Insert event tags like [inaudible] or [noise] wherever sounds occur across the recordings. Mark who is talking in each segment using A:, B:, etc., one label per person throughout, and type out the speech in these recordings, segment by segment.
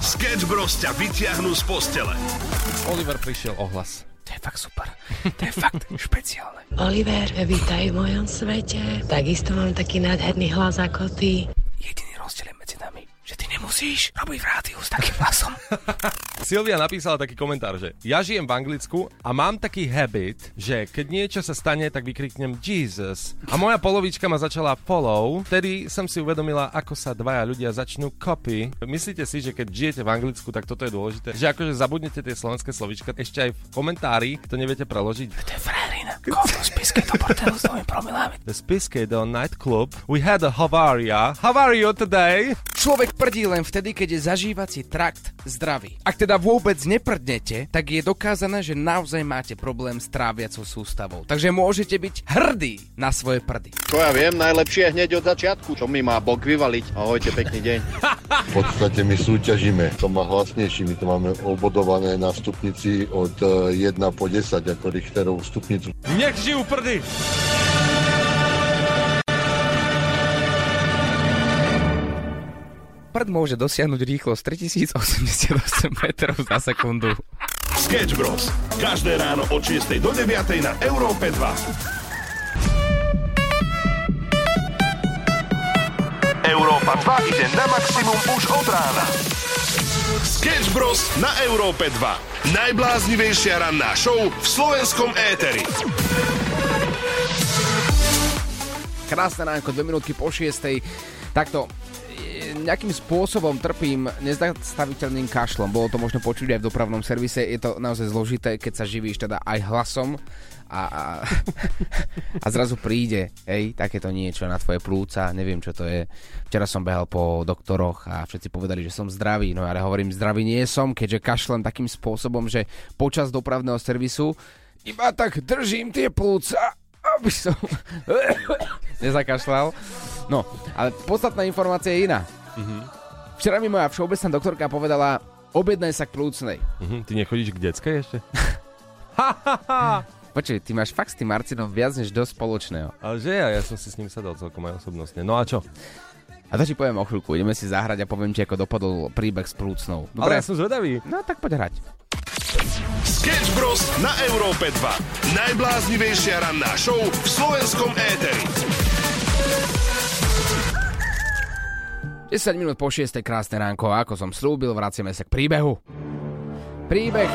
A: Sketch Bros ťa vytiahnu z postele.
B: Oliver prišiel ohlas.
C: To je fakt super. To je fakt [laughs] špeciálne.
D: Oliver, vítaj v mojom svete. Takisto mám taký nádherný hlas ako ty.
C: Jediný rozdiel je medzi nami, nemusíš robiť v rádiu s takým hlasom. [laughs]
B: Silvia napísala taký komentár, že ja žijem v Anglicku a mám taký habit, že keď niečo sa stane, tak vykriknem Jesus. A moja polovička ma začala follow, vtedy som si uvedomila, ako sa dvaja ľudia začnú copy. Myslíte si, že keď žijete v Anglicku, tak toto je dôležité? Že akože zabudnete tie slovenské slovíčka, ešte aj v komentári to neviete preložiť.
C: To je frajerina. Kovno z Piskej do bordelu s dvomi promilami.
B: The Spiskado nightclub. We had a Havaria. How are you today?
C: Človek prdí len vtedy, keď je zažívací trakt zdravý. Ak teda vôbec neprdnete, tak je dokázané, že naozaj máte problém s tráviacou sústavou. Takže môžete byť hrdí na svoje prdy.
E: Čo ja viem, najlepšie hneď od začiatku. Čo mi má Bok vyvaliť? Ahojte, pekný deň.
F: V podstate my súťažíme, to má hlasnejší, my to máme obodované na stupnici od eh, 1 po 10 ako Richterovú stupnicu.
B: Nech žijú prdy!
C: Prd môže dosiahnuť rýchlosť 3088 [laughs] metrov za sekundu.
A: Sketch Bros. Každé ráno od 6 do 9 na Európe 2. Európa 2 ide na maximum už od rána. Sketch Bros. na Európe 2. Najbláznivejšia ranná show v slovenskom éteri.
C: Krásne ránko, dve minútky po šiestej. Takto, nejakým spôsobom trpím nezastaviteľným kašlom. Bolo to možno počuť aj v dopravnom servise. Je to naozaj zložité, keď sa živíš teda aj hlasom a, a, [laughs] a zrazu príde hej, takéto niečo na tvoje plúca, neviem čo to je. Včera som behal po doktoroch a všetci povedali, že som zdravý, no ale hovorím, zdravý nie som, keďže kašlem takým spôsobom, že počas dopravného servisu iba tak držím tie plúca, aby som [laughs] nezakašľal. No, ale podstatná informácia je iná. Včera mi moja všeobecná doktorka povedala, objednaj sa k plúcnej.
B: Mhm, ty nechodíš k detskej ešte? [laughs]
C: Počuj, ty máš fakt s tým Marcinom viac než dosť spoločného.
B: Ale že ja, ja som si s ním sadol celkom aj osobnostne. No a čo?
C: A to ti poviem o chvíľku, ideme si zahrať a poviem ti, ako dopadol príbeh s plúcnou.
B: Ale ja som zvedavý.
C: No tak poď hrať.
A: Sketch Bros. na Európe 2. Najbláznivejšia ranná show v slovenskom éteri.
C: 10 minút po 6. krásne ránko ako som slúbil, vraciame sa k príbehu. Príbeh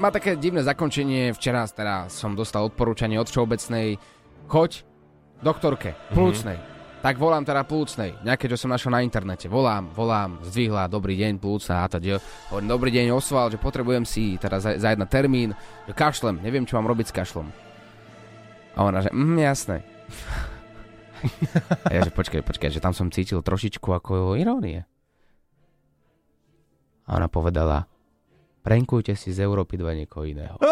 C: má také divné zakončenie. Včera teda som dostal odporúčanie od všeobecnej choď doktorke, plúcnej. Tak volám teda plúcnej, nejaké, čo som našiel na internete. Volám, volám, zdvihla, dobrý deň, plúcna a teda. Hovorím, dobrý deň, osval, že potrebujem si teda za, za jedna termín, že kašlem, neviem, čo mám robiť s kašlom. A ona, že mm, jasné. [laughs] A ja, že počkaj, počkaj, že tam som cítil trošičku ako irónie. A ona povedala, prenkujte si z Európy 2 niekoho iného. [laughs]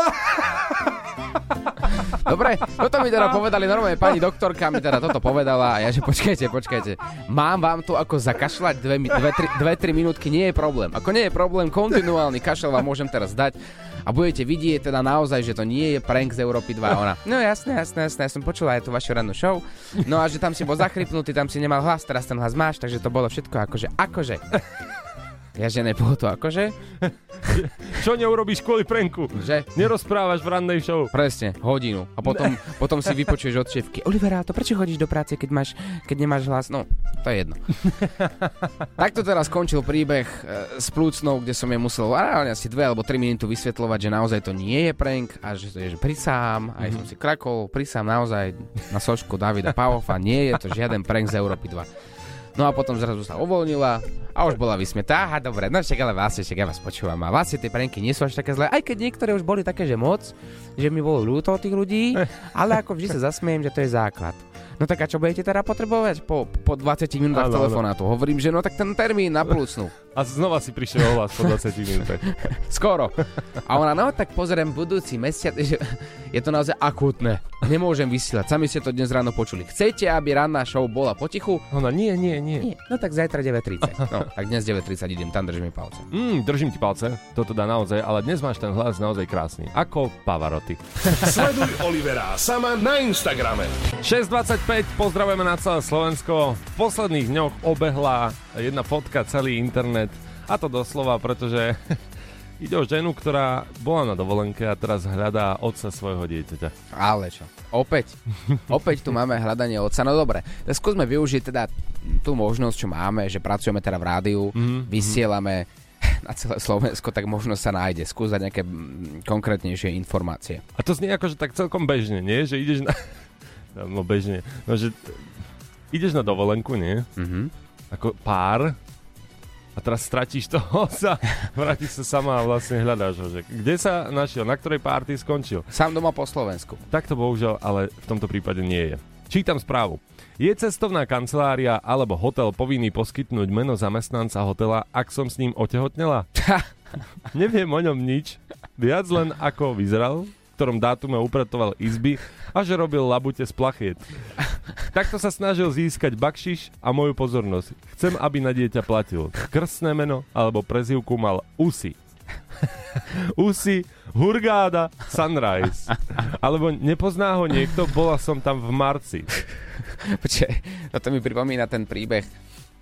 C: Dobre, toto mi teda povedali normálne pani doktorka mi teda toto povedala a ja že počkajte, počkajte. Mám vám tu ako zakašľať 2-3 minútky, nie je problém. Ako nie je problém, kontinuálny kašel vám môžem teraz dať a budete vidieť teda naozaj, že to nie je prank z Európy 2. A Ona, [laughs] no jasné, jasné, jasné, ja som počula aj tú vašu rannú show. No a že tam si bol zachrypnutý, tam si nemal hlas, teraz ten hlas máš, takže to bolo všetko akože, akože. [laughs] Ja že nebolo to akože? [laughs]
B: Čo neurobíš kvôli pranku?
C: Že?
B: Nerozprávaš v rannej show.
C: Presne, hodinu. A potom, [laughs] potom si vypočuješ od šéfky. Olivera, to prečo chodíš do práce, keď, máš, keď nemáš hlas? No, to je jedno. [laughs] Takto teraz skončil príbeh e, s plúcnou, kde som jej musel reálne asi dve alebo tri minúty vysvetľovať, že naozaj to nie je prank a že to je, že prisám. Aj som si krakol, prisám naozaj na sošku Davida Pavofa. Nie je to žiaden prank z Európy 2. No a potom zrazu sa uvoľnila a už bola vysmietá. Aha, dobre, no však ale vlastne, však ja vás počúvam. A vlastne tie pranky nie sú až také zlé, aj keď niektoré už boli také, že moc, že mi bolo ľúto tých ľudí, ale ako vždy sa zasmiem, že to je základ. No tak a čo budete teda potrebovať po, po 20 minútach telefonátu? Hovorím, že no tak ten termín na plúcnu.
B: A znova si prišiel ohlas po 20 minútach. [laughs]
C: Skoro. A ona, no tak pozriem budúci mesiac, že je to naozaj akútne. Nemôžem vysielať. Sami ste to dnes ráno počuli. Chcete, aby ranná show bola potichu?
B: Ona, nie, nie, nie.
C: Nie. No tak zajtra 9.30. No, tak dnes 9.30 idem, tam držím palce.
B: Mm, držím ti palce, toto dá naozaj, ale dnes máš ten hlas naozaj krásny. Ako Pavaroty. [laughs]
A: Sleduj Olivera sama na Instagrame.
B: 6.25, pozdravujeme na celé Slovensko. V posledných dňoch obehla jedna fotka, celý internet. A to doslova, pretože [laughs] ide o ženu, ktorá bola na dovolenke a teraz hľadá otca svojho dieťaťa.
C: Ale čo? Opäť. [laughs] Opäť tu máme hľadanie otca. No dobre, tak skúsme využiť teda tú možnosť, čo máme, že pracujeme teda v rádiu, mm-hmm. vysielame [laughs] na celé Slovensko, tak možno sa nájde. Skúsať nejaké mm, konkrétnejšie informácie.
B: A to znie ako, že tak celkom bežne, nie? Že ideš na... No bežne. No, že ideš na dovolenku, nie?
C: Mhm.
B: Ako pár a teraz stratíš toho [laughs] sa, vrátiš sa sama a vlastne hľadáš ho, že kde sa našiel, na ktorej párty skončil.
C: Sám doma po Slovensku.
B: Tak to bohužiaľ, ale v tomto prípade nie je. Čítam správu. Je cestovná kancelária alebo hotel povinný poskytnúť meno zamestnanca hotela, ak som s ním otehotnela? [laughs] Neviem o ňom nič. Viac len ako vyzeral, ktorom dátume upratoval izby a že robil labute z plachiet. Takto sa snažil získať bakšiš a moju pozornosť. Chcem, aby na dieťa platil. Krstné meno alebo prezivku mal Usi. Usi, Hurgáda, Sunrise. Alebo nepozná ho niekto, bola som tam v marci.
C: Počkej, toto mi pripomína ten príbeh,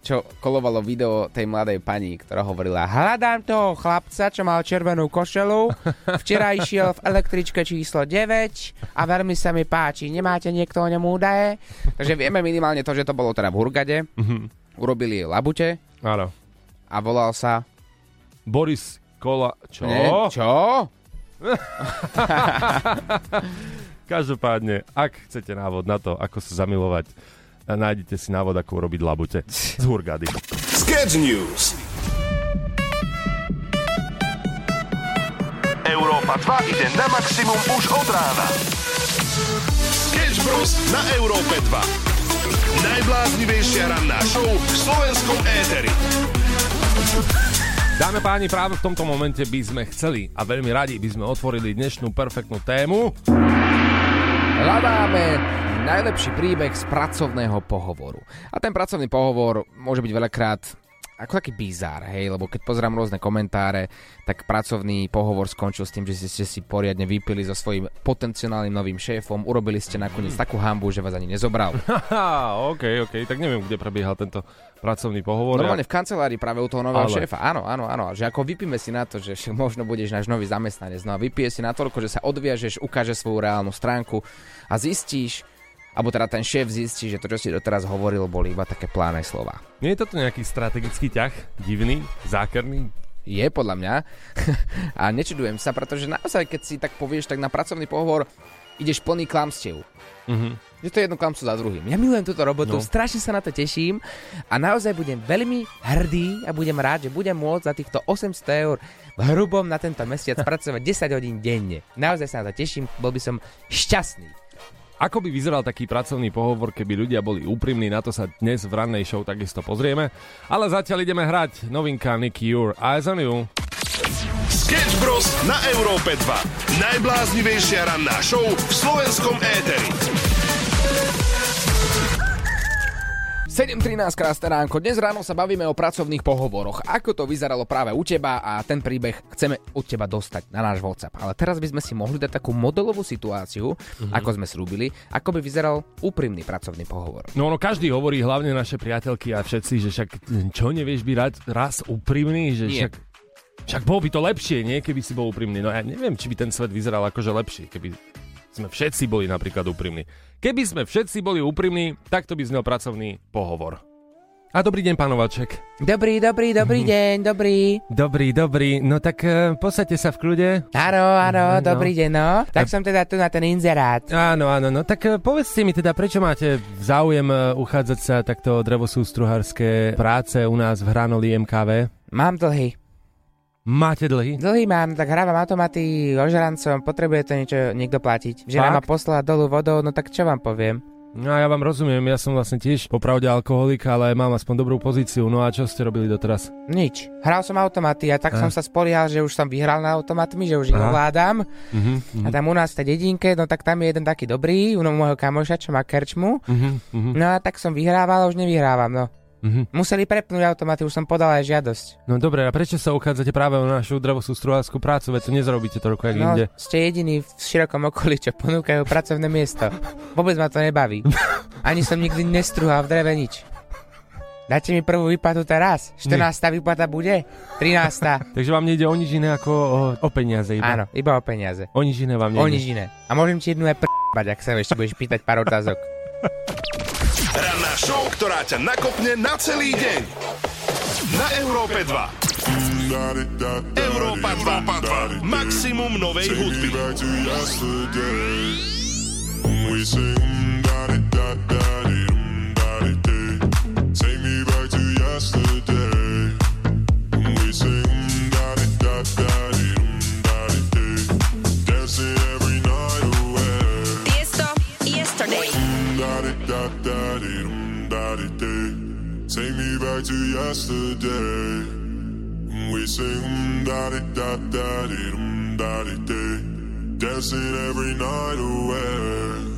C: čo kolovalo video tej mladej pani, ktorá hovorila Hľadám toho chlapca, čo mal červenú košelu, včera išiel v električke číslo 9 a veľmi sa mi páči. Nemáte niekto o ňom údaje? Takže vieme minimálne to, že to bolo teda v Hurgade. Urobili jej labute
B: Áno.
C: a volal sa...
B: Boris Kola... Čo?
C: Nie, čo? [laughs]
B: Každopádne, ak chcete návod na to, ako sa zamilovať, nájdete si návod, ako urobiť labute z Hurgady.
A: Sketch News. Európa 2 ide na maximum už od rána. Sketch Bros. na Európe 2. Najbláznivejšia ranná show v slovenskom éteri.
B: Dáme páni, práve v tomto momente by sme chceli a veľmi radi by sme otvorili dnešnú perfektnú tému.
C: Hľadáme najlepší príbeh z pracovného pohovoru. A ten pracovný pohovor môže byť veľakrát ako taký bizár, hej, lebo keď pozerám rôzne komentáre, tak pracovný pohovor skončil s tým, že ste si poriadne vypili so svojím potenciálnym novým šéfom, urobili ste nakoniec takú hambu, že vás ani nezobral. [laughs]
B: OK, OK, tak neviem, kde prebiehal tento pracovný pohovor.
C: Normálne v kancelárii práve u toho nového
B: Ale-
C: šéfa. Áno, áno, áno. Že ako vypíme si na to, že [laughs] možno budeš náš nový zamestnanec. No a vypije si natoľko, že sa odviažeš, ukáže svoju reálnu stránku a zistíš, alebo teda ten šéf zistí, že to, čo si doteraz hovoril, boli iba také pláne slova.
B: Nie je toto nejaký strategický ťah? Divný? Zákerný?
C: Je podľa mňa. [laughs] a nečudujem sa, pretože naozaj, keď si tak povieš, tak na pracovný pohovor ideš plný klamstiev.
B: Mhm.
C: Že to je jedno klamstvo za druhým. Ja milujem túto robotu,
B: No.
C: strašne sa na to teším a naozaj budem veľmi hrdý a budem rád, že budem môcť za týchto 800 eur v hrubom na tento mesiac [laughs] pracovať 10 hodín denne. Naozaj sa na to teším, bol by som šťastný.
B: Ako by vyzeral taký pracovný pohovor, keby ľudia boli úprimní, na to sa dnes v rannej show takisto pozrieme. Ale zatiaľ ideme hrať novinka Nicky Your Eyes on You.
A: Sketch Bros. na Európe 2. Najbláznivejšia ranná show v slovenskom éteri.
C: 7.13 krásne ránko. Dnes ráno sa bavíme o pracovných pohovoroch. Ako to vyzeralo práve u teba a ten príbeh chceme od teba dostať na náš WhatsApp. Ale teraz by sme si mohli dať takú modelovú situáciu, mm-hmm. ako sme slúbili, ako by vyzeral úprimný pracovný pohovor.
B: No, no každý hovorí, hlavne naše priateľky a všetci, že však čo nevieš byť raz, raz úprimný, že
C: Nie.
B: však, však bolo by to lepšie, nie, keby si bol úprimný. No ja neviem, či by ten svet vyzeral akože lepšie, keby sme všetci boli napríklad úprimní. Keby sme všetci boli úprimní, tak to by znel pracovný pohovor. A dobrý deň, pán Nováček.
C: Dobrý, dobrý, dobrý deň, dobrý.
B: Dobrý, dobrý. No tak uh, posaďte sa v kľude.
C: Áno, áno,
B: No.
C: dobrý deň, no. Tak som teda tu na ten inzerát.
B: Áno, áno, no tak eh, povedzte mi teda, prečo máte záujem eh, uchádzať sa takto o drevosústruhárske práce u nás v Hranoli MKV?
C: Mám dlhy.
B: Máte dlhy?
C: Dlhy mám, tak hrávam automaty ožrancom, potrebuje to niečo niekto platiť. Žena ma poslala dolu vodou, no tak čo vám poviem?
B: No ja vám rozumiem, ja som vlastne tiež popravde alkoholik, ale mám aspoň dobrú pozíciu. No a čo ste robili doteraz?
C: Nič. Hral som automaty a tak
B: A.
C: som sa spoliehal, že už som vyhral na automatmi, že už ich ovládam.
B: Mhm,
C: A tam u nás v tej dedinke, no tak tam je jeden taký dobrý, u môjho kamoša, čo má kerčmu.
B: mhm, mhm,
C: No a tak som vyhrával, a už nevyhrávam, no.
B: Mhm.
C: Museli prepnúť automaty, už som podal aj žiadosť.
B: No dobre, a prečo sa uchádzate práve o našu drevosústruhárskú prácu? Veď to nezarobíte toľko, jak
C: No,
B: inde.
C: ste jediní v širokom okolí, čo ponúkajú pracovné miesto. [laughs] Vôbec ma to nebaví. [laughs] Ani som nikdy nestruhal v dreve nič. Dáte mi prvú výplatu teraz. 14. výplata bude? 13. [laughs]
B: Takže vám nejde o nič iné ako o, o peniaze iba.
C: Áno, iba o peniaze.
B: O nič iné vám nejde.
C: O nič iné. A môžem ti jednu aj pr***bať, ak sa ešte budeš pýtať pár otázok.
A: Show, ktorá ťa nakopne na celý deň. Na Európe 2. Európa 2. Maximum novej hudby.
G: Take me back to yesterday. Di day. Take me back to yesterday. We sing um, da di da da di um, da di day. Dancing every night away.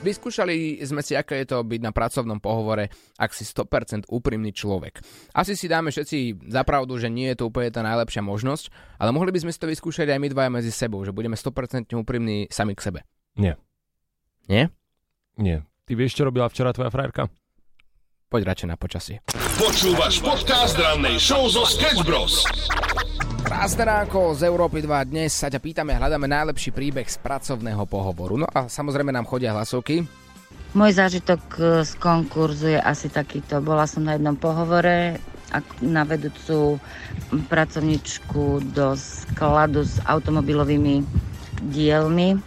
C: Vyskúšali sme si, aké je to byť na pracovnom pohovore, ak si 100% úprimný človek. Asi si dáme všetci za pravdu, že nie je to úplne tá najlepšia možnosť, ale mohli by sme si to vyskúšať aj my dvaja medzi sebou, že budeme 100% úprimní sami k sebe.
B: Nie,
C: Nie?
B: nie. Ty vieš, čo robila včera tvoja frajerka?
C: Poď radšej na počasie.
A: Počúvaš podcast rannej show zo Sketch Bros.
C: Krásne ránko z Európy 2. Dnes sa ťa pýtame, hľadáme najlepší príbeh z pracovného pohovoru. No a samozrejme nám chodia hlasovky.
H: Môj zážitok e, z konkurzu je asi takýto. Bola som na jednom pohovore na vedúcu pracovničku do skladu s automobilovými dielmi.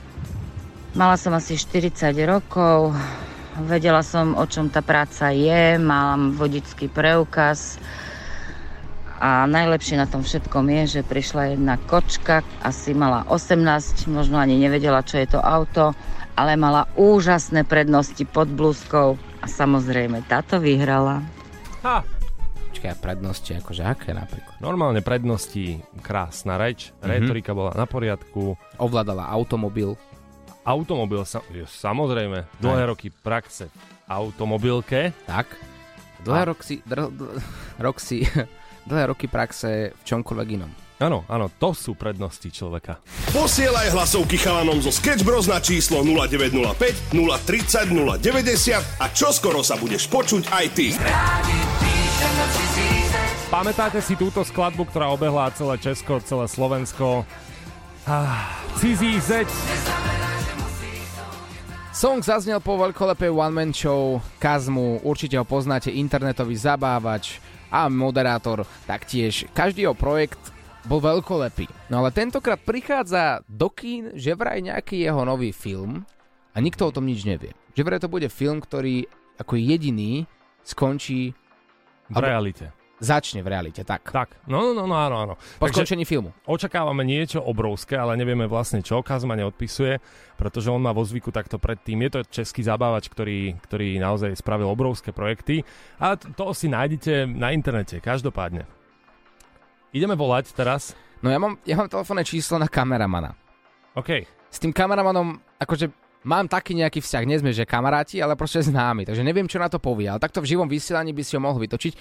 H: Mala som asi 40 rokov, vedela som, o čom tá práca je, mám vodický preukaz a najlepšie na tom všetkom je, že prišla jedna kočka, asi mala 18, možno ani nevedela, čo je to auto, ale mala úžasné prednosti pod blúzkou a samozrejme táto vyhrala.
B: Ha,
C: Počkaj, a prednosti, akože aké napríklad?
B: normálne prednosti, krásna reč, mm-hmm. retorika bola na poriadku,
C: Ovládala automobil.
B: automobil, sa, jo, samozrejme, dlhé roky praxe v automobilke,
C: Tak. Dlhé roky, dr, dr, rok si, dlhé roky praxe v čomkoľvek inom.
B: áno, áno, to sú prednosti človeka.
A: Posielaj hlasovky chalanom zo Sketch Bros na číslo 0905 030 090 a čoskoro sa budeš počuť aj ty.
B: Pamätáte si túto skladbu, ktorá obehla celé Česko, celé Slovensko? Ah, Cizí zeď,
C: Song zaznel po veľkolepej one-man show Kazmu, určite ho poznáte, internetový zabávač a moderátor taktiež. Každý jeho projekt bol veľkolepý. No ale tentokrát prichádza do kín, že vraj nejaký jeho nový film a nikto o tom nič nevie. Že vraj to bude film, ktorý ako jediný skončí,
B: V realite.
C: Začne v realite, tak.
B: Tak, no, no, no, áno, áno.
C: Po
B: Takže
C: skončení filmu.
B: očakávame niečo obrovské, ale nevieme vlastne čo. Kazma neodpisuje, pretože on má vo zvyku takto predtým. Je to český zabávač, ktorý, ktorý naozaj spravil obrovské projekty. A to, to si nájdete na internete, každopádne. Ideme volať teraz.
C: No ja mám, ja mám telefónne číslo na kameramana.
B: OK.
C: S tým kameramanom, akože mám taký nejaký vzťah, nie sme že kamaráti, ale proste známi, takže neviem, čo na to povie, ale takto v živom vysielaní by si ho mohol vytočiť.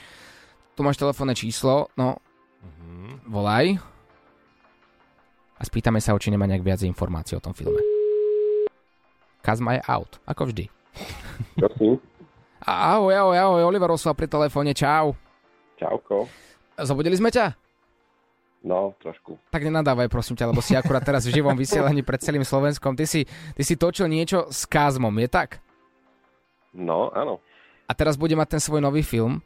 C: Tu máš telefónne číslo, no, volaj. A spýtame sa, či nemá nejak viac informácií o tom filme. Kazma je out, ako vždy. Ahoj, ahoj, ahoj, Oliver Osval pri telefóne, čau.
I: Čauko.
C: Zobudili sme ťa?
I: No, trošku.
C: Tak nenadávaj, prosím ťa, lebo si akurát teraz v živom vysielaní pred celým Slovenskom. Ty si, ty si točil niečo s Kazmom, je tak?
I: No, áno.
C: A teraz bude mať ten svoj nový film.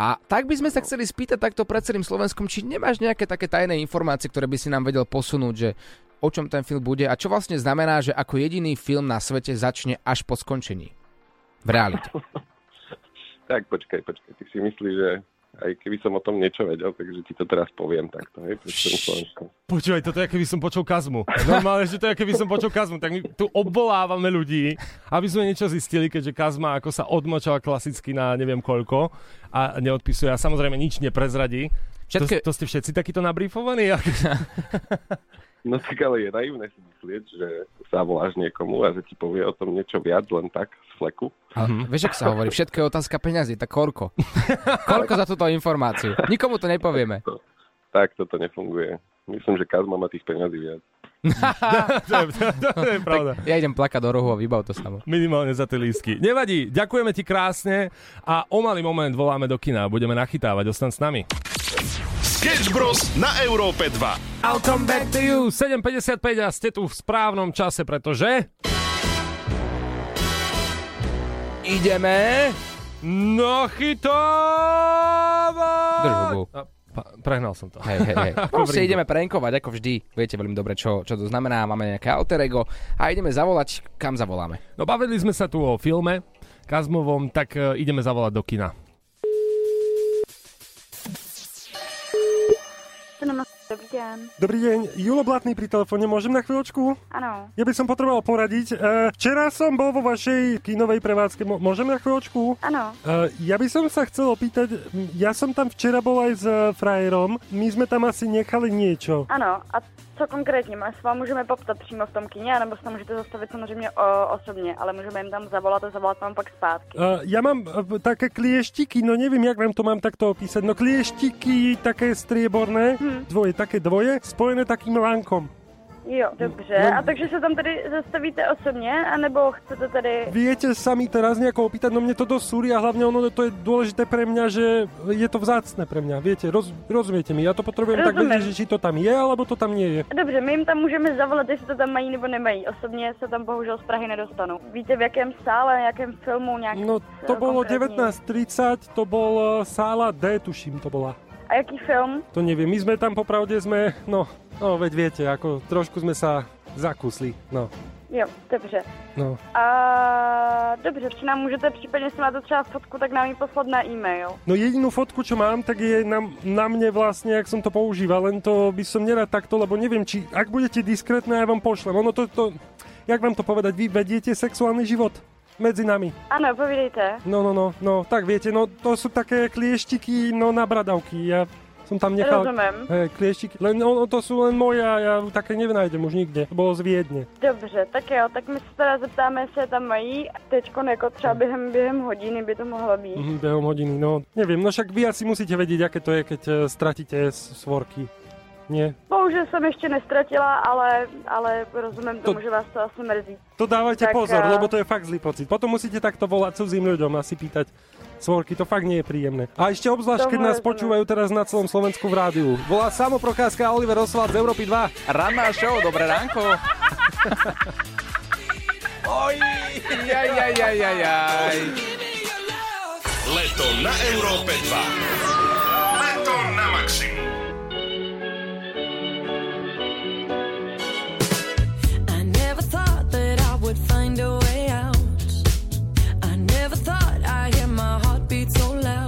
C: A tak by sme sa chceli spýtať takto pred celým Slovenskom, či nemáš nejaké také tajné informácie, ktoré by si nám vedel posunúť, že o čom ten film bude a čo vlastne znamená, že ako jediný film na svete začne až po skončení. V realite. [laughs]
I: Tak počkaj, počkaj. Ty si myslíš, že aj keby som o tom niečo vedel, takže ti to teraz poviem takto, hej.
B: Počúvaj, toto je, keby som počul Kazmu. Normálne, že to je, keby som počul Kazmu. Tak my tu obvolávame ľudí, aby sme niečo zistili, keďže Kazma ako sa odmočal klasicky na neviem koľko a neodpisuje a samozrejme nič neprezradí.
C: Všetky-
B: To, to ste všetci takýto nabrífovaní? [laughs]
I: No tak ale je naivné si myslieť, že sa voláš niekomu a že ti povie o tom niečo viac len tak z fleku.
C: Ale vieš, ak sa hovorí, všetko je otázka peňazí, tak koľko? [laughs] koľko za túto informáciu? Nikomu to nepovieme.
I: Tak toto nefunguje. Myslím, že Kazma má tých peňazí viac.
B: to, je, to, to je pravda.
C: Ja idem plakať do rohu a vybav to samo.
B: Minimálne za tie lístky. Nevadí, ďakujeme ti krásne a o malý moment voláme do kina. Budeme nachytávať, ostan s nami.
A: Sketch Bros. na Európe 2.
B: I'll come back to you. 7.55 a ste tu v správnom čase, pretože... Ideme. A, pa, prehnal som to.
C: Hej, hej, hej. [laughs] Proste ideme prenkovať, ako vždy. Viete veľmi dobre, čo, čo to znamená. Máme nejaké alter ego a ideme zavolať, kam zavoláme.
B: No bavili sme sa tu o filme Kazmovom, tak e, ideme zavolať do kina.
J: Dobrý deň.
K: Dobrý deň, Julo Blatný pri telefóne, môžem na chvíľočku?
J: Áno.
K: Ja by som potreboval poradiť. E, včera som bol vo vašej kinovej prevádzke, Mo- môžem na chvíľočku?
J: Áno.
K: E, ja by som sa chcel opýtať, m, ja som tam včera bol aj s e, frajerom, my sme tam asi nechali niečo.
J: Ano, a co konkrétně? My se vám můžeme poptat přímo v tom kině, nebo se tam můžete zastavit samozřejmě o, osobně, ale můžeme jim tam zavolat a zavolat vám pak zpátky.
K: E, ja mám e, také klieštiky, no neviem, jak vám to mám takto opísať, no klieštiky také strieborné, dvoje, také dvoje, spojené takým lánkom.
J: Jo, dobře. A takže se tam tedy zastavíte osobně, anebo chcete tedy...
K: Viete sa mi teraz nejako opýtať, no mne to dosť súri a hlavne ono to je dôležité pre mňa, že je to vzácne pre mňa, viete, roz, rozumiete mi, ja to potrebujem tak
J: Rozumiem.
K: vedieť, že či to tam je, alebo to tam nie je.
J: Dobře, my jim tam můžeme zavolat, jestli to tam mají nebo nemají. Osobně se tam bohužel z Prahy nedostanu. Víte, v jakém sále, jakém filmu, nějak...
K: No to bolo
J: konkrétně?
K: 19.30, to bol eh, sála D, tuším, to bola.
J: A jaký film?
K: To neviem, my sme tam popravde sme, no, no veď viete, ako trošku sme sa zakusli, no,
J: Jo, dobře.
K: no.
J: A dobře, či nám můžete případně, jestli máte třeba fotku, tak nám ji poslat na e-mail.
K: No jedinú fotku, čo mám, tak je na, na mne vlastne, jak som to používal, len to by som nerad takto, lebo neviem, či ak budete diskrétne, ja vám pošlem. Ono to, to, jak vám to povedať, vy vediete sexuálny život medzi nami.
J: Ano, povídejte.
K: No, no, no, no, tak viete, no to sú také klieštiky, no na bradavky, ja som tam nechal...
J: Rozumím.
K: Hej, klieštiky, len ono, to sú len moje a ja také nevynájdem už nikde. Bolo z Viedne.
J: Dobře, tak jo, tak my se teda zeptáme, jestli je tam mají. Teď jako třeba během, během hodiny by to mohlo být.
K: Mhm, behom hodiny, no neviem, no však vy asi musíte vedieť, aké to je, keď eh, stratíte svorky. Nie?
J: Bohužel jsem ještě nestratila, ale, ale rozumím tomu, že vás to asi mrzí.
K: To dávajte
J: Tak,
K: pozor,
J: eh,
K: lebo to je fakt zlý pocit. Potom musíte takto volať cudzím ľuďom a si pýtať svorky, to fakt nie je príjemné. A ešte obzvlášť, keď nás
J: rozumiem.
K: počúvajú teraz na celom Slovensku v rádiu. Volá Samo Procházka a Oliver Oswald z Európy 2.
C: Ranná show, dobré ránko. Oj, jaj, jaj, jaj, jaj.
A: Leto na Európe 2.
L: would find a way out. I never thought I'd hear my heartbeat so loud.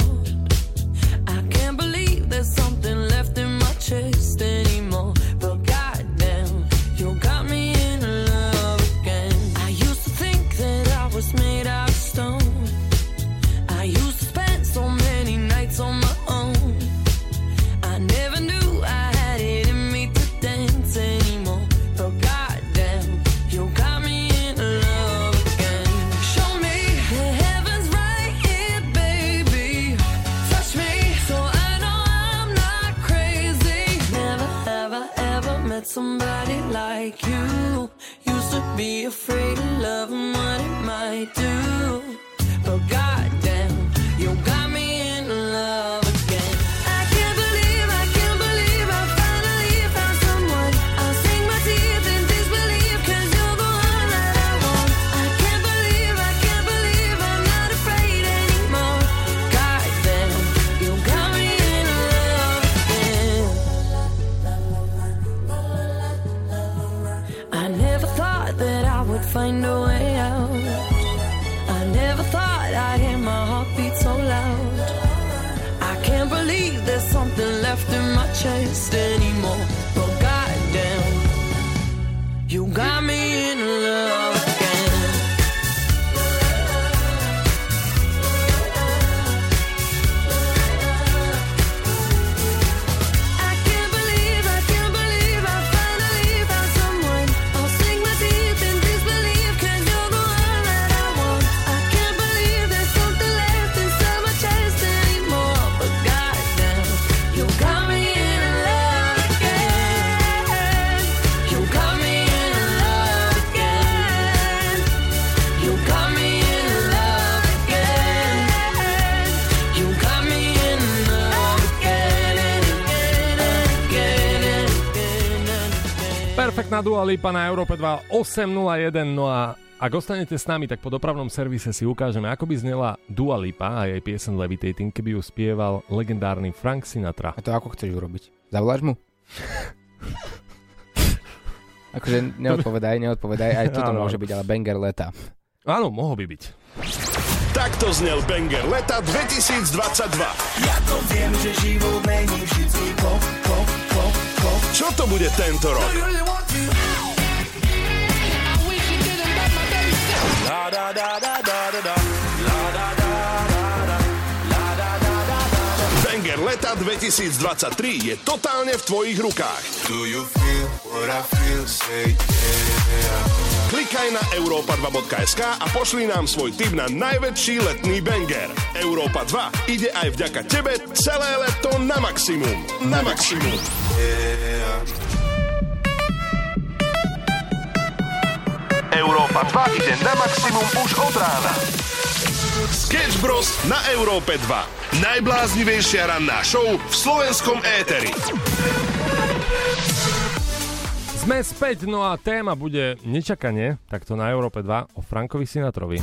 B: Dua Lipa na Európe 2 801, no a ak ostanete s nami, tak po dopravnom servise si ukážeme, ako by znela Dua Lipa a jej piesen Levitating, keby ju spieval legendárny Frank Sinatra.
C: A to ako chceš urobiť? Zavoláš mu? [laughs] akože neodpovedaj, neodpovedaj, aj toto
B: Áno.
C: môže byť, ale banger leta.
B: Áno, mohol by byť.
A: Takto znel Banger leta 2022.
L: Ja to viem, že život není vždycky pop, pop.
A: Čo to bude tento rok?
L: La.
A: Banger leta 2023 je totálne v tvojich rukách.
G: Do you feel what I feel? Say yeah.
A: Klikaj na europa2.sk a pošli nám svoj tip na najväčší letný banger. Európa 2 ide aj vďaka tebe celé leto na maximum. Na maximum. Európa 2 ide na maximum už od rána. Sketch Bros. na Európe 2. Najbláznivejšia ranná show v slovenskom éteri.
B: Sme späť, no a téma bude nečakanie, takto na Európe 2 o Frankovi Sinatrovi.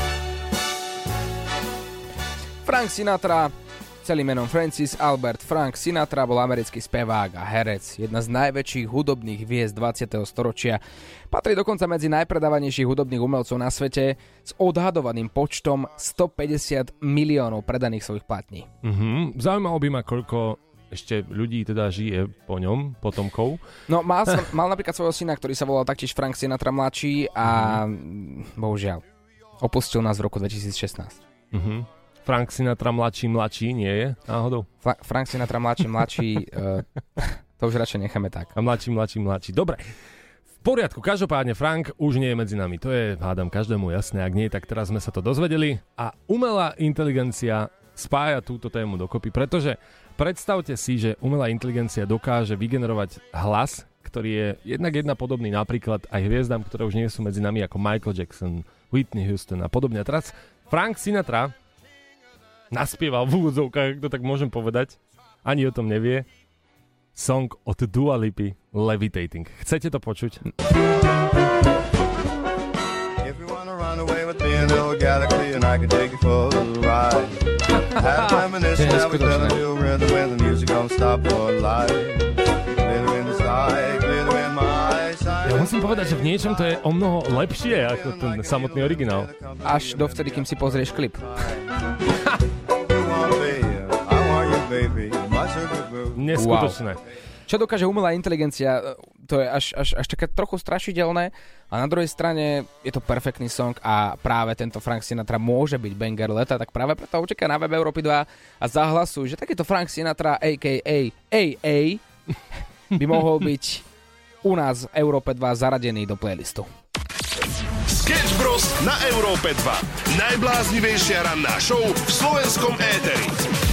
C: Frank Sinatra, celým menom Francis Albert Frank Sinatra bol americký spevák a herec, jedna z najväčších hudobných hviezd 20. storočia. Patrí dokonca medzi najpredávanejších hudobných umelcov na svete s odhadovaným počtom 150 miliónov predaných svojich platní.
B: Mhm. Zaujímalo by ma, koľko ešte ľudí teda žije po ňom, potomkov.
C: No, mal, som, mal napríklad svojho syna, ktorý sa volal taktiež Frank Sinatra mladší a mm. bohužiaľ opustil nás v roku 2016.
B: Mhm. Frank Sinatra mladší, mladší, nie je náhodou?
C: Fra- Frank Sinatra mladší, mladší, uh, [laughs] to už radšej necháme tak.
B: A mladší, mladší, mladší. Dobre. V poriadku, každopádne Frank už nie je medzi nami. To je, hádam, každému jasné. Ak nie, tak teraz sme sa to dozvedeli. A umelá inteligencia spája túto tému dokopy, pretože predstavte si, že umelá inteligencia dokáže vygenerovať hlas, ktorý je jednak jedna podobný napríklad aj hviezdám, ktoré už nie sú medzi nami ako Michael Jackson, Whitney Houston a podobne. A teraz Frank Sinatra naspieval v úvodzovkách, ak to tak môžem povedať, ani o tom nevie, song od Dua Lipy Levitating. Chcete to počuť?
M: In a little galaxy and I can take you for a ride. Have a reminiscence, now we're telling you rhythm when the music don't stop for life. Glitter in the sky, glitter in my eyesight.
B: Ja musím povedať, že v niečom to je o mnoho lepšie ako ten samotný originál.
C: Až dovtedy, kým si pozrieš klip. [laughs]
M: You want
C: Čo dokáže umelá inteligencia, to je až, až, až také trochu strašidelné a na druhej strane je to perfektný song a práve tento Frank Sinatra môže byť banger leta, tak práve preto ho čaká na web Európy 2 a zahlasuj, že takýto Frank Sinatra a.k.a. AA by mohol byť u nás v Európe 2 zaradený do playlistu.
A: Sketch Bros. na Európe 2. Najbláznivejšia ranná show v slovenskom éteri.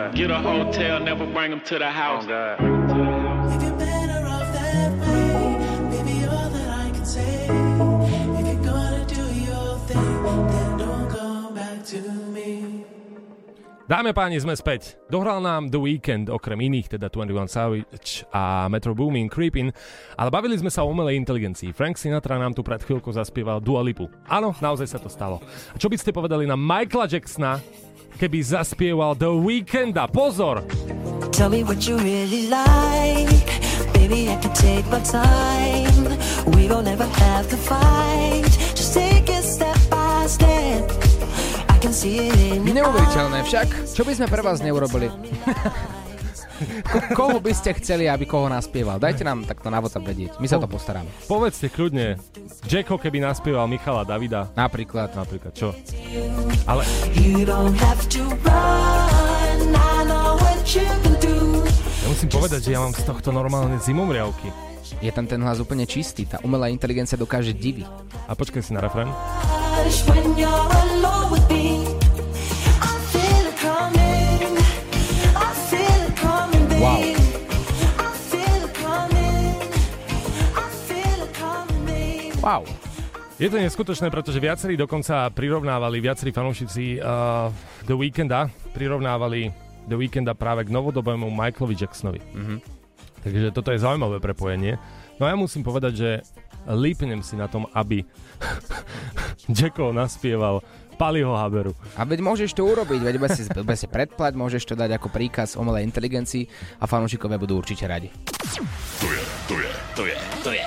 N: Out. Get a hotel, never bring them to the house.
B: Dáme páni, sme späť. Dohral nám The Weekend, okrem iných, teda 21 Savage a Metro Boomin Creepin, ale bavili sme sa o umelej inteligencii. Frank Sinatra nám tu pred chvíľkou zaspieval Dua Lipu. Áno, naozaj sa to stalo. A čo by ste povedali na Michaela Jacksona, keby zaspieval The Weekenda? Pozor!
O: Tell me what you really like. Baby, I can take my time. We don't ever have to fight. Just take it step by step.
C: Neuveriteľné však. Čo by sme pre vás neurobili? [laughs] Ko- koho by ste chceli, aby koho naspieval? Dajte nám takto na WhatsApp vedieť. My sa to postaráme.
B: Povedzte kľudne, Jacko keby naspieval Michala Davida.
C: Napríklad.
B: Napríklad, čo? Ale ja musím povedať, že ja mám z tohto normálne zimomriavky.
C: Je tam ten hlas úplne čistý. Tá umelá inteligencia dokáže divy.
B: A počkaj si na refrén.
C: Wow.
B: Je to neskutočné, pretože viacerí dokonca prirovnávali, viacerí fanúšici uh, The Weekenda prirovnávali The Weekenda práve k novodobému Michaelovi Jacksonovi.
C: Mhm.
B: Takže toto je zaujímavé prepojenie. No a ja musím povedať, že lípnem si na tom, aby [laughs] Jacko naspieval Paliho Haberu.
C: A veď môžeš to urobiť, veď bez si, bez si predplať, môžeš to dať ako príkaz umelej inteligencii a fanúšikovia budú určite radi.
A: To je, to je, to je.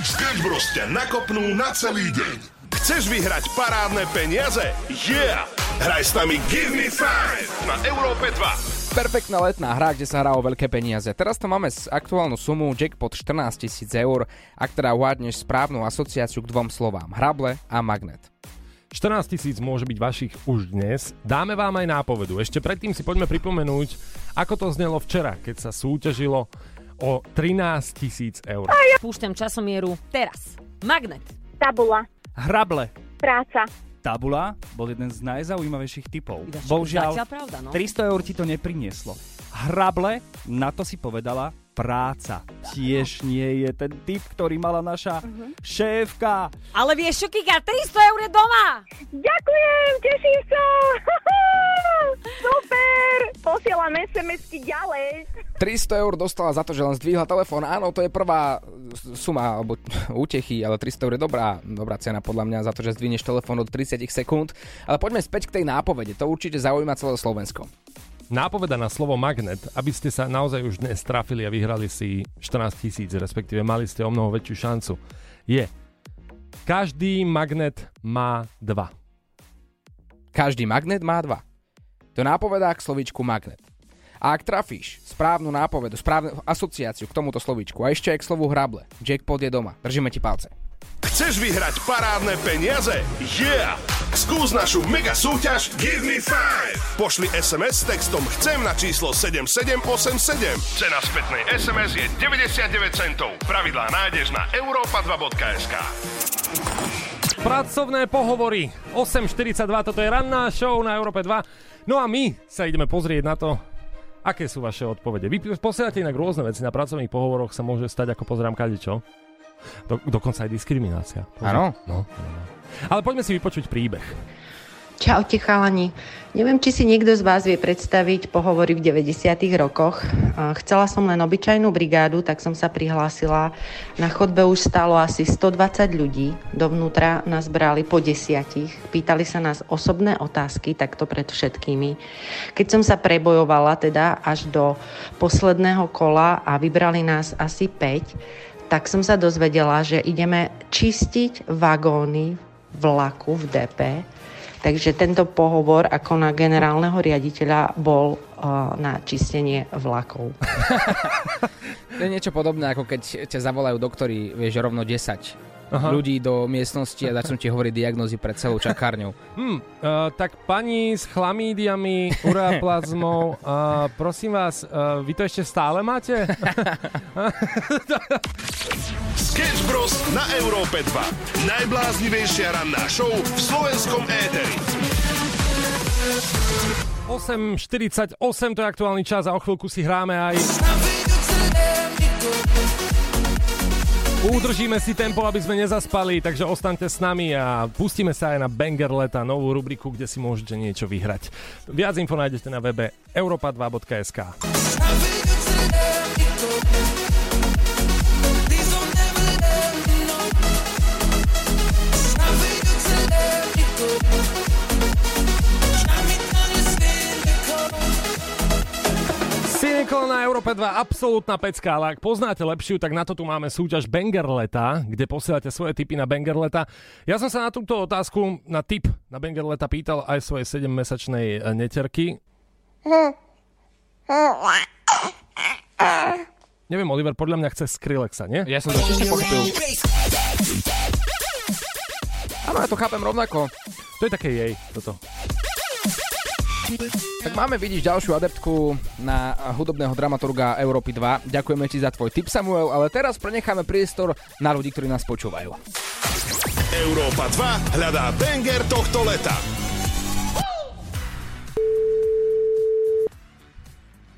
A: Sketch Bros ťa nakopnú na celý deň. Chceš vyhrať parádne peniaze? Yeah! Hraj s nami Give Me Five na Európe 2.
C: Perfektná letná hra, kde sa hrá o veľké peniaze. Teraz to máme s aktuálnu sumu jackpot 14 tisíc eur, ak teda uvádneš správnu asociáciu k dvom slovám. Hrable a magnet.
B: 14 tisíc môže byť vašich už dnes. Dáme vám aj nápovedu. Ešte predtým si poďme pripomenúť, ako to znelo včera, keď sa súťažilo o 13 tisíc eur.
P: Púšťam časomieru teraz. Magnet.
J: Tabula.
Q: Hrable.
J: Práca.
Q: Tabula bol jeden z najzaujímavejších typov. Bohužiaľ,
P: pravda, no.
Q: 300 eur ti to neprinieslo. Hrable, na to si povedala práca. Tiež nie je ten typ, ktorý mala naša šéfka.
P: Ale vieš čo, Kika, 300 eur je doma!
J: Ďakujem, teším sa. [laughs] Super. Posielam SMS-ky ďalej.
C: 300 eur dostala za to, že len zdvihla telefón. Áno, to je prvá suma alebo [laughs] útechy, ale 300 eur je dobrá, dobrá cena podľa mňa za to, že zdvihneš telefón od 30 sekúnd. Ale poďme späť k tej nápovede. To určite zaujíma celé Slovensko.
B: Nápoveda na slovo magnet, aby ste sa naozaj už dnes trafili a vyhrali si 14 tisíc, respektíve mali ste o mnoho väčšiu šancu, je každý magnet má dva.
C: Každý magnet má dva. To nápovedá k slovíčku magnet. A ak trafíš správnu nápovedu, správnu asociáciu k tomuto slovíčku a ešte aj k slovu hrable, jackpot je doma. Držíme ti palce.
A: Chceš vyhrať parádne peniaze? Yeah! Skús našu mega súťaž Give Me Five. Pošli SMS s textom Chcem na číslo 7787. Cena spätnej SMS je 99 centov. Pravidlá nájdeš na europa2.sk.
B: Pracovné pohovory 8.42, toto je ranná show na Európe 2. No a my sa ideme pozrieť na to, aké sú vaše odpovede. Vy posielate inak rôzne veci, na pracovných pohovoroch sa môže stať, ako pozerám kadečo. Do, dokonca aj diskriminácia.
C: Áno?
B: No, no, no. Ale poďme si vypočuť príbeh.
D: Čaute chalani. Neviem, či si niekto z vás vie predstaviť pohovory v 90. rokoch. Chcela som len obyčajnú brigádu, tak som sa prihlásila. Na chodbe už stálo asi 120 ľudí. Dovnútra nás brali po desiatich. Pýtali sa nás osobné otázky, takto pred všetkými. Keď som sa prebojovala teda až do posledného kola a vybrali nás asi 5, tak som sa dozvedela, že ideme čistiť vagóny vlaku v DP. Takže tento pohovor ako na generálneho riaditeľa bol uh, na čistenie vlakov. [laughs]
C: To je niečo podobné, ako keď ťa zavolajú doktori, vieš, rovno 10
B: Aha.
C: ľudí do miestnosti a začnú ti hovoriť diagnózy pred celou čakárňou.
B: Hm, uh, tak pani s chlamídiami, ureaplazmou, uh, prosím vás, uh, vy to ešte stále máte? [laughs]
A: Sketch Bros. na Európe 2. Najbláznivejšia ranná show v slovenskom éteri.
B: 8.48 to je aktuálny čas a o chvíľku si hráme aj... Udržíme si tempo, aby sme nezaspali, takže ostaňte s nami a pustíme sa aj na Banger Leta, novú rubriku, kde si môžete niečo vyhrať. Viac info nájdete na webe europa2.sk. Cynical na Európe 2, absolútna pecka, ale ak poznáte lepšiu, tak na to tu máme súťaž Banger Leta, kde posielate svoje tipy na Banger Leta. Ja som sa na túto otázku, na tip na Banger Leta pýtal aj svojej 7-mesačnej e, neterky. Neviem, Oliver, podľa mňa chce Skrillexa, nie?
C: Ja som to tiež nepochopil. Áno, ja to chápem rovnako.
B: To je také jej, toto.
C: Tak máme vidíš ďalšiu adeptku na hudobného dramaturga Európy 2. Ďakujeme ti za tvoj tip, Samuel, ale teraz prenecháme priestor na ľudí, ktorí nás počúvajú.
A: Európa 2 hľadá banger tohto leta.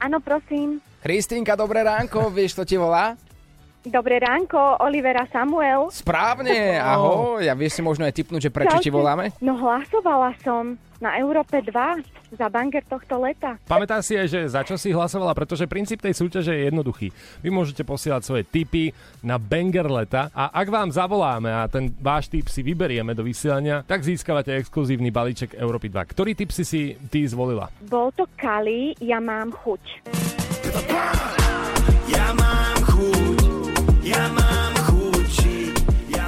J: Áno, prosím.
C: Kristýnka, dobré ránko, vieš, to ti volá?
J: Dobré ránko, Olivera Samuel.
C: Správne, ahoj. Ja vieš si možno aj tipnúť, že prečo ti voláme?
J: No hlasovala som na Európe 2 za banger tohto leta.
B: Pamätá si aj, že za čo si hlasovala, pretože princíp tej súťaže je jednoduchý. Vy môžete posielať svoje tipy na Banger leta a ak vám zavoláme a ten váš tip si vyberieme do vysielania, tak získavate exkluzívny balíček Európy 2. Ktorý tip si si ty zvolila?
J: Bol to Kali, ja mám chuť.
L: Ja mám chuť, ja mám chuť žiť.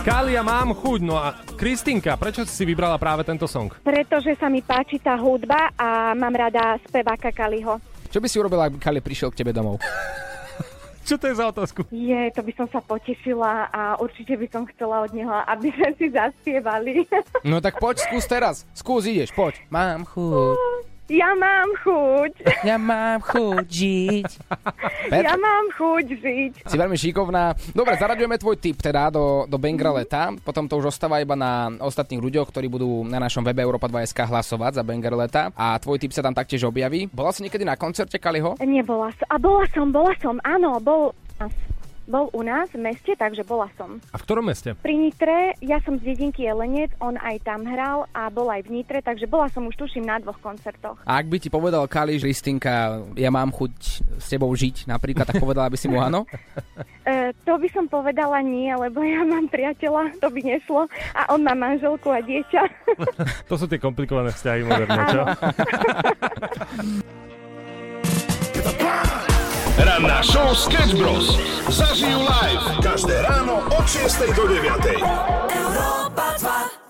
B: Kália, mám chuť. No a Kristinka, prečo si si vybrala práve tento song?
J: Pretože sa mi páči tá hudba a mám rada speváka Kaliho.
C: Čo by si urobila, ak by Kali prišiel k tebe domov? [laughs]
B: Čo to je za otázku?
J: Je, to by som sa potešila a určite by som chcela od neho, aby sme si zaspievali.
C: No tak poď, skús teraz. Skús, ideš, poď. Mám chuť.
J: Ja mám chuť.
C: Ja mám chuť žiť. Per- [laughs]
J: Ja mám chuť žiť.
C: Si veľmi šikovná. Dobre, zaraďujeme tvoj tip teda do, do Bengra leta. Potom to už ostáva iba na ostatných ľuďoch, ktorí budú na našom webe Europa 2.sk hlasovať za Bengar leta. A tvoj tip sa tam taktiež objaví. Bola si niekedy na koncerte Kaliho?
J: Nebola som. A bola som, bola som, áno, bol, bol u nás v meste, takže bola som.
B: A v ktorom meste?
J: Pri Nitre, ja som z dedinky Jelenec, on aj tam hral a bol aj v Nitre, takže bola som už tuším na dvoch koncertoch.
C: A ak by ti povedal Kali, že Kristinka, ja mám chuť s tebou žiť napríklad, tak povedala by si mu áno? [laughs] [laughs]
J: E, to by som povedala nie, lebo ja mám priateľa, to by nešlo a on má manželku a dieťa. [laughs]
B: To sú tie komplikované vzťahy moderné, čo?
A: Ranná show Sketch Bros. Zažijú live každé ráno od 6 do 9.
O: Európa 2